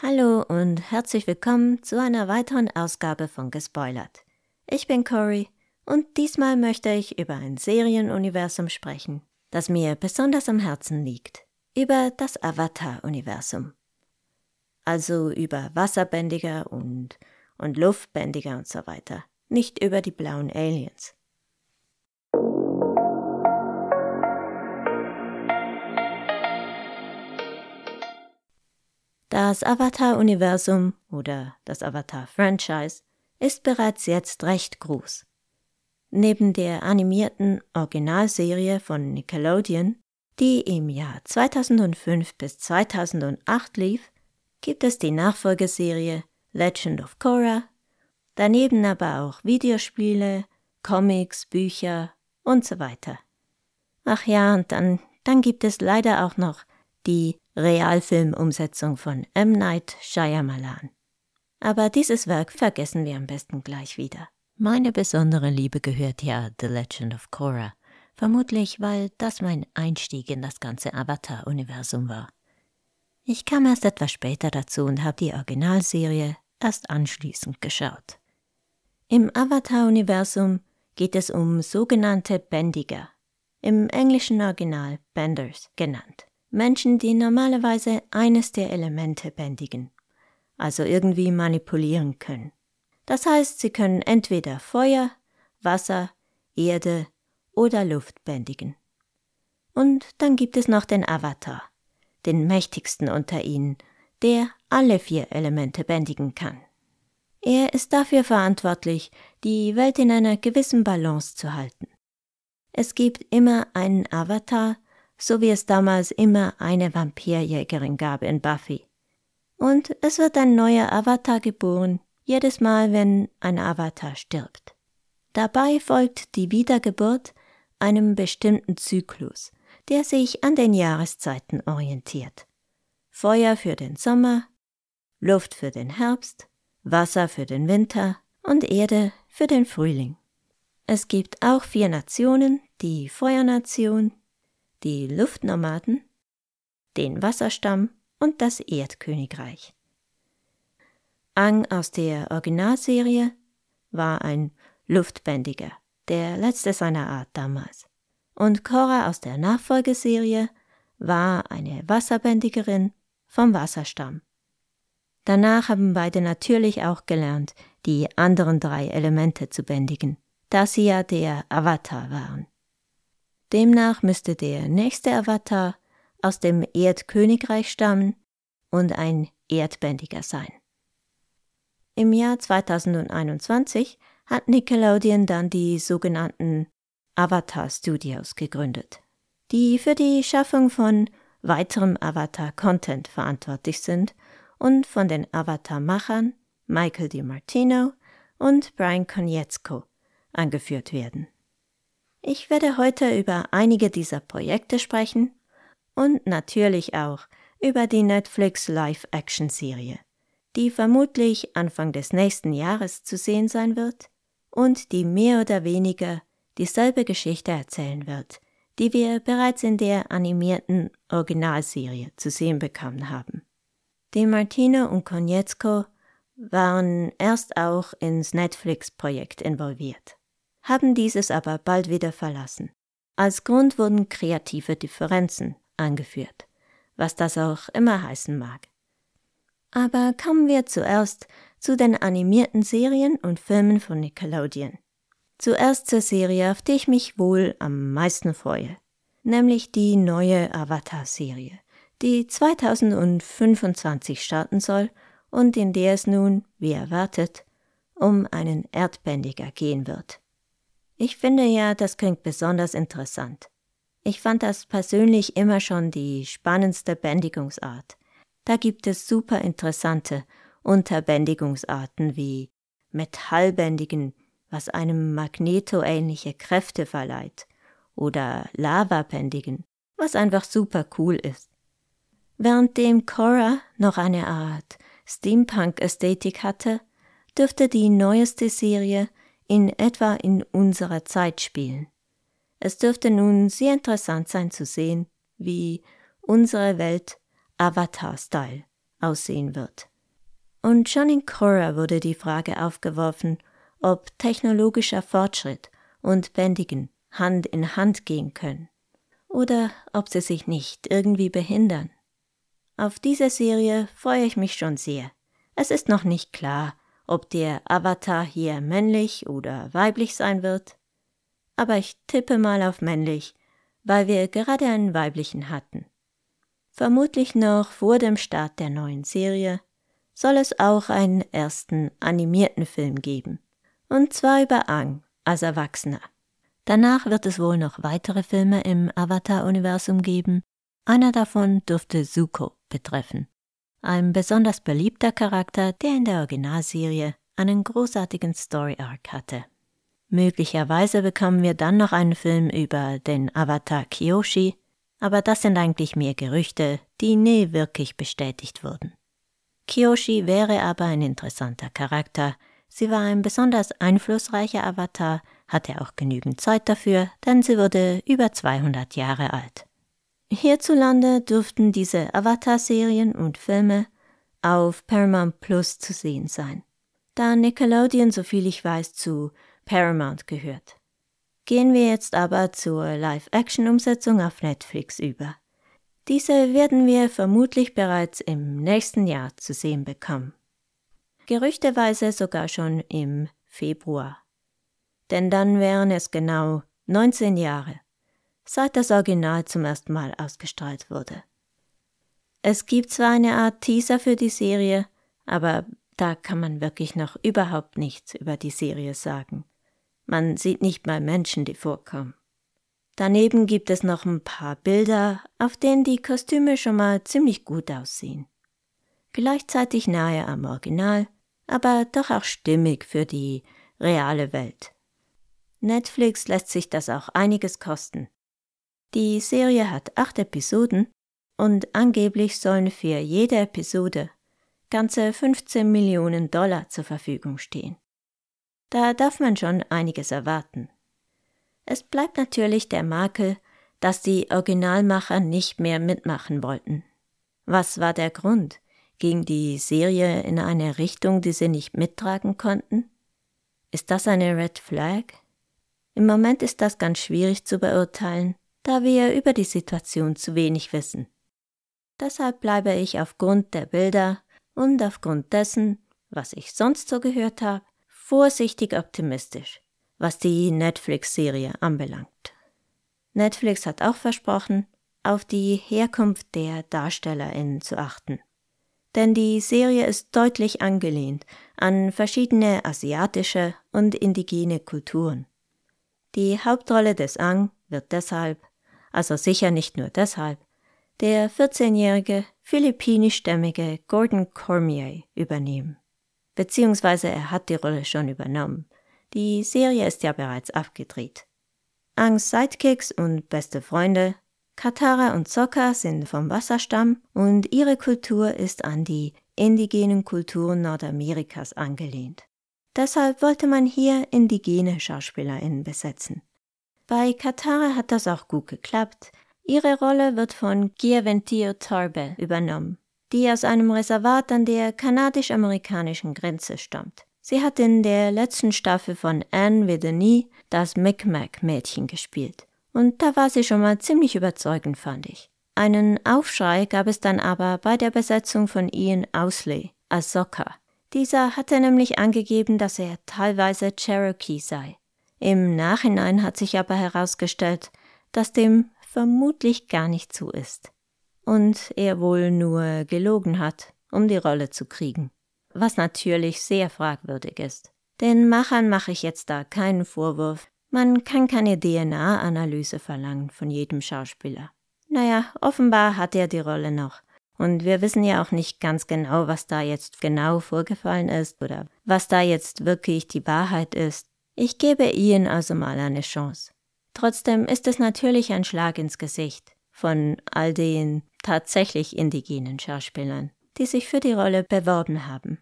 Hallo und herzlich willkommen zu einer weiteren Ausgabe von Gespoilert. Ich bin Cory und diesmal möchte ich über ein Serienuniversum sprechen, das mir besonders am Herzen liegt. Über das Avatar-Universum. Also über Wasserbändiger und, und Luftbändiger und so weiter. Nicht über die blauen Aliens. Das Avatar-Universum oder das Avatar-Franchise ist bereits jetzt recht groß. Neben der animierten Originalserie von Nickelodeon, die im Jahr 2005 bis 2008 lief, gibt es die Nachfolgeserie Legend of Korra, daneben aber auch Videospiele, Comics, Bücher und so weiter. Ach ja, und dann, dann gibt es leider auch noch die Realfilmumsetzung von M. Night Shyamalan. Aber dieses Werk vergessen wir am besten gleich wieder. Meine besondere Liebe gehört ja The Legend of Korra, vermutlich weil das mein Einstieg in das ganze Avatar-Universum war. Ich kam erst etwas später dazu und habe die Originalserie erst anschließend geschaut. Im Avatar-Universum geht es um sogenannte Bändiger, im englischen Original Benders genannt. Menschen, die normalerweise eines der Elemente bändigen, also irgendwie manipulieren können. Das heißt, sie können entweder Feuer, Wasser, Erde oder Luft bändigen. Und dann gibt es noch den Avatar, den mächtigsten unter ihnen, der alle vier Elemente bändigen kann. Er ist dafür verantwortlich, die Welt in einer gewissen Balance zu halten. Es gibt immer einen Avatar, so wie es damals immer eine Vampirjägerin gab in Buffy. Und es wird ein neuer Avatar geboren, jedes Mal, wenn ein Avatar stirbt. Dabei folgt die Wiedergeburt einem bestimmten Zyklus, der sich an den Jahreszeiten orientiert. Feuer für den Sommer, Luft für den Herbst, Wasser für den Winter und Erde für den Frühling. Es gibt auch vier Nationen, die Feuernation, die Luftnomaden, den Wasserstamm und das Erdkönigreich. Ang aus der Originalserie war ein Luftbändiger, der letzte seiner Art damals. Und Korra aus der Nachfolgeserie war eine Wasserbändigerin vom Wasserstamm. Danach haben beide natürlich auch gelernt, die anderen drei Elemente zu bändigen, da sie ja der Avatar waren. Demnach müsste der nächste Avatar aus dem Erdkönigreich stammen und ein Erdbändiger sein. Im Jahr 2021 hat Nickelodeon dann die sogenannten Avatar Studios gegründet, die für die Schaffung von weiterem Avatar-Content verantwortlich sind und von den Avatar-Machern Michael DiMartino und Brian Konietzko angeführt werden. Ich werde heute über einige dieser Projekte sprechen und natürlich auch über die Netflix Live-Action-Serie, die vermutlich Anfang des nächsten Jahres zu sehen sein wird und die mehr oder weniger dieselbe Geschichte erzählen wird, die wir bereits in der animierten Originalserie zu sehen bekommen haben. Die Martino und Konietzko waren erst auch ins Netflix-Projekt involviert haben dieses aber bald wieder verlassen. Als Grund wurden kreative Differenzen angeführt, was das auch immer heißen mag. Aber kommen wir zuerst zu den animierten Serien und Filmen von Nickelodeon. Zuerst zur Serie, auf die ich mich wohl am meisten freue, nämlich die neue Avatar-Serie, die 2025 starten soll und in der es nun, wie erwartet, um einen Erdbändiger gehen wird. Ich finde ja, das klingt besonders interessant. Ich fand das persönlich immer schon die spannendste Bändigungsart. Da gibt es super interessante Unterbändigungsarten wie Metallbändigen, was einem Magneto-ähnliche Kräfte verleiht, oder Lavabändigen, was einfach super cool ist. Währenddem Cora noch eine Art Steampunk-Ästhetik hatte, dürfte die neueste Serie in etwa in unserer Zeit spielen. Es dürfte nun sehr interessant sein zu sehen, wie unsere Welt Avatar-Style aussehen wird. Und schon in Korra wurde die Frage aufgeworfen, ob technologischer Fortschritt und Bändigen Hand in Hand gehen können oder ob sie sich nicht irgendwie behindern. Auf diese Serie freue ich mich schon sehr. Es ist noch nicht klar, ob der Avatar hier männlich oder weiblich sein wird, aber ich tippe mal auf männlich, weil wir gerade einen weiblichen hatten. Vermutlich noch vor dem Start der neuen Serie soll es auch einen ersten animierten Film geben, und zwar über Ang als Erwachsener. Danach wird es wohl noch weitere Filme im Avatar-Universum geben. Einer davon dürfte Zuko betreffen. Ein besonders beliebter Charakter, der in der Originalserie einen großartigen Story-Arc hatte. Möglicherweise bekommen wir dann noch einen Film über den Avatar Kyoshi, aber das sind eigentlich mehr Gerüchte, die nie wirklich bestätigt wurden. Kyoshi wäre aber ein interessanter Charakter. Sie war ein besonders einflussreicher Avatar, hatte auch genügend Zeit dafür, denn sie wurde über 200 Jahre alt. Hierzulande dürften diese Avatar-Serien und Filme auf Paramount Plus zu sehen sein, da Nickelodeon, soviel ich weiß, zu Paramount gehört. Gehen wir jetzt aber zur Live-Action-Umsetzung auf Netflix über. Diese werden wir vermutlich bereits im nächsten Jahr zu sehen bekommen. Gerüchteweise sogar schon im Februar. Denn dann wären es genau 19 Jahre, seit das Original zum ersten Mal ausgestrahlt wurde. Es gibt zwar eine Art Teaser für die Serie, aber da kann man wirklich noch überhaupt nichts über die Serie sagen. Man sieht nicht mal Menschen, die vorkommen. Daneben gibt es noch ein paar Bilder, auf denen die Kostüme schon mal ziemlich gut aussehen. Gleichzeitig nahe am Original, aber doch auch stimmig für die reale Welt. Netflix lässt sich das auch einiges kosten. Die Serie hat acht Episoden und angeblich sollen für jede Episode ganze 15 Millionen Dollar zur Verfügung stehen. Da darf man schon einiges erwarten. Es bleibt natürlich der Makel, dass die Originalmacher nicht mehr mitmachen wollten. Was war der Grund? Ging die Serie in eine Richtung, die sie nicht mittragen konnten? Ist das eine Red Flag? Im Moment ist das ganz schwierig zu beurteilen, da wir über die Situation zu wenig wissen. Deshalb bleibe ich aufgrund der Bilder und aufgrund dessen, was ich sonst so gehört habe, vorsichtig optimistisch, was die Netflix-Serie anbelangt. Netflix hat auch versprochen, auf die Herkunft der DarstellerInnen zu achten. Denn die Serie ist deutlich angelehnt an verschiedene asiatische und indigene Kulturen. Die Hauptrolle des Ang wird deshalb, also sicher nicht nur deshalb, der 14-jährige philippinischstämmige Gordon Cormier übernehmen beziehungsweise er hat die Rolle schon übernommen. Die Serie ist ja bereits abgedreht. Angs Sidekicks und beste Freunde, Katara und Sokka sind vom Wasserstamm und ihre Kultur ist an die indigenen Kulturen Nordamerikas angelehnt. Deshalb wollte man hier indigene SchauspielerInnen besetzen. Bei Katara hat das auch gut geklappt. Ihre Rolle wird von Giaventio Torbe übernommen die aus einem Reservat an der kanadisch-amerikanischen Grenze stammt. Sie hat in der letzten Staffel von Anne with a Knee das Micmac-Mädchen gespielt. Und da war sie schon mal ziemlich überzeugend, fand ich. Einen Aufschrei gab es dann aber bei der Besetzung von Ian Ausley als. Dieser hatte nämlich angegeben, dass er teilweise Cherokee sei. Im Nachhinein hat sich aber herausgestellt, dass dem vermutlich gar nicht so ist und er wohl nur gelogen hat, um die Rolle zu kriegen. Was natürlich sehr fragwürdig ist. Den Machern mache ich jetzt da keinen Vorwurf. Man kann keine DNA-Analyse verlangen von jedem Schauspieler. Naja, offenbar hat er die Rolle noch. Und wir wissen ja auch nicht ganz genau, was da jetzt genau vorgefallen ist oder was da jetzt wirklich die Wahrheit ist. Ich gebe Ian also mal eine Chance. Trotzdem ist es natürlich ein Schlag ins Gesicht von all den tatsächlich indigenen Schauspielern, die sich für die Rolle beworben haben.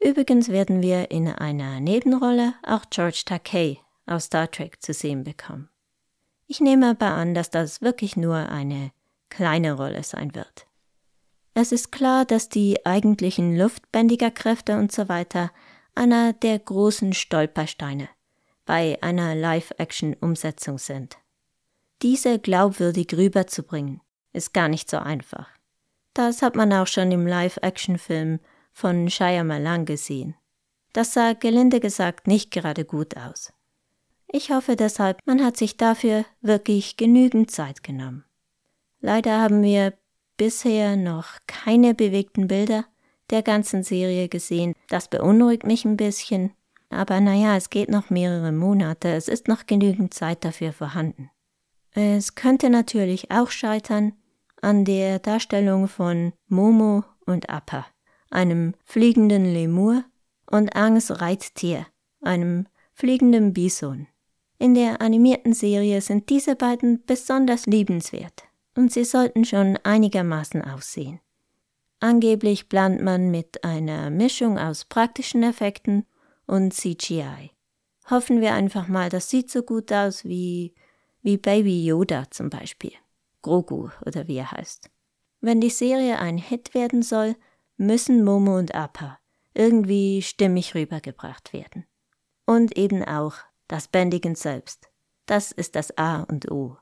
Übrigens werden wir in einer Nebenrolle auch George Takei aus Star Trek zu sehen bekommen. Ich nehme aber an, dass das wirklich nur eine kleine Rolle sein wird. Es ist klar, dass die eigentlichen Luftbändigerkräfte und so weiter einer der großen Stolpersteine bei einer Live-Action-Umsetzung sind. Diese glaubwürdig rüberzubringen, ist gar nicht so einfach. Das hat man auch schon im Live-Action-Film von Shyamalan gesehen. Das sah gelinde gesagt nicht gerade gut aus. Ich hoffe deshalb, man hat sich dafür wirklich genügend Zeit genommen. Leider haben wir bisher noch keine bewegten Bilder der ganzen Serie gesehen. Das beunruhigt mich ein bisschen. Aber naja, es geht noch mehrere Monate, es ist noch genügend Zeit dafür vorhanden. Es könnte natürlich auch scheitern an der Darstellung von Momo und Appa, einem fliegenden Lemur, und Angs Reittier, einem fliegenden Bison. In der animierten Serie sind diese beiden besonders liebenswert und sie sollten schon einigermaßen aussehen. Angeblich plant man mit einer Mischung aus praktischen Effekten und CGI. Hoffen wir einfach mal, das sieht so gut aus wie, wie Baby Yoda zum Beispiel. Grogu oder wie er heißt. Wenn die Serie ein Hit werden soll, müssen Momo und Appa irgendwie stimmig rübergebracht werden. Und eben auch das Bändigen selbst. Das ist das A und O.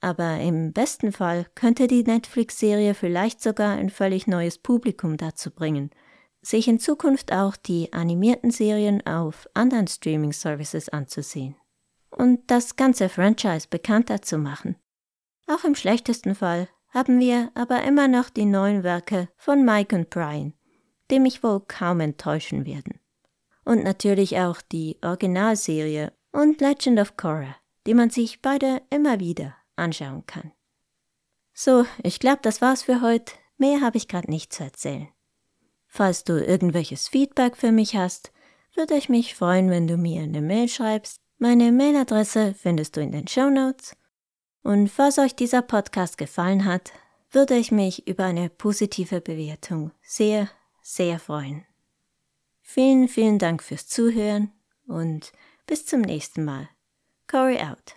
Aber im besten Fall könnte die Netflix-Serie vielleicht sogar ein völlig neues Publikum dazu bringen, sich in Zukunft auch die animierten Serien auf anderen Streaming-Services anzusehen und das ganze Franchise bekannter zu machen. Auch im schlechtesten Fall haben wir aber immer noch die neuen Werke von Mike und Brian, die mich wohl kaum enttäuschen werden. Und natürlich auch die Originalserie und Legend of Korra, die man sich beide immer wieder anschauen kann. So, ich glaube, das war's für heute. Mehr habe ich gerade nicht zu erzählen. Falls du irgendwelches Feedback für mich hast, würde ich mich freuen, wenn du mir eine Mail schreibst. Meine Mailadresse findest du in den Show Notes. Und falls euch dieser Podcast gefallen hat, würde ich mich über eine positive Bewertung sehr, sehr freuen. Vielen, vielen Dank fürs Zuhören und bis zum nächsten Mal. Corey out.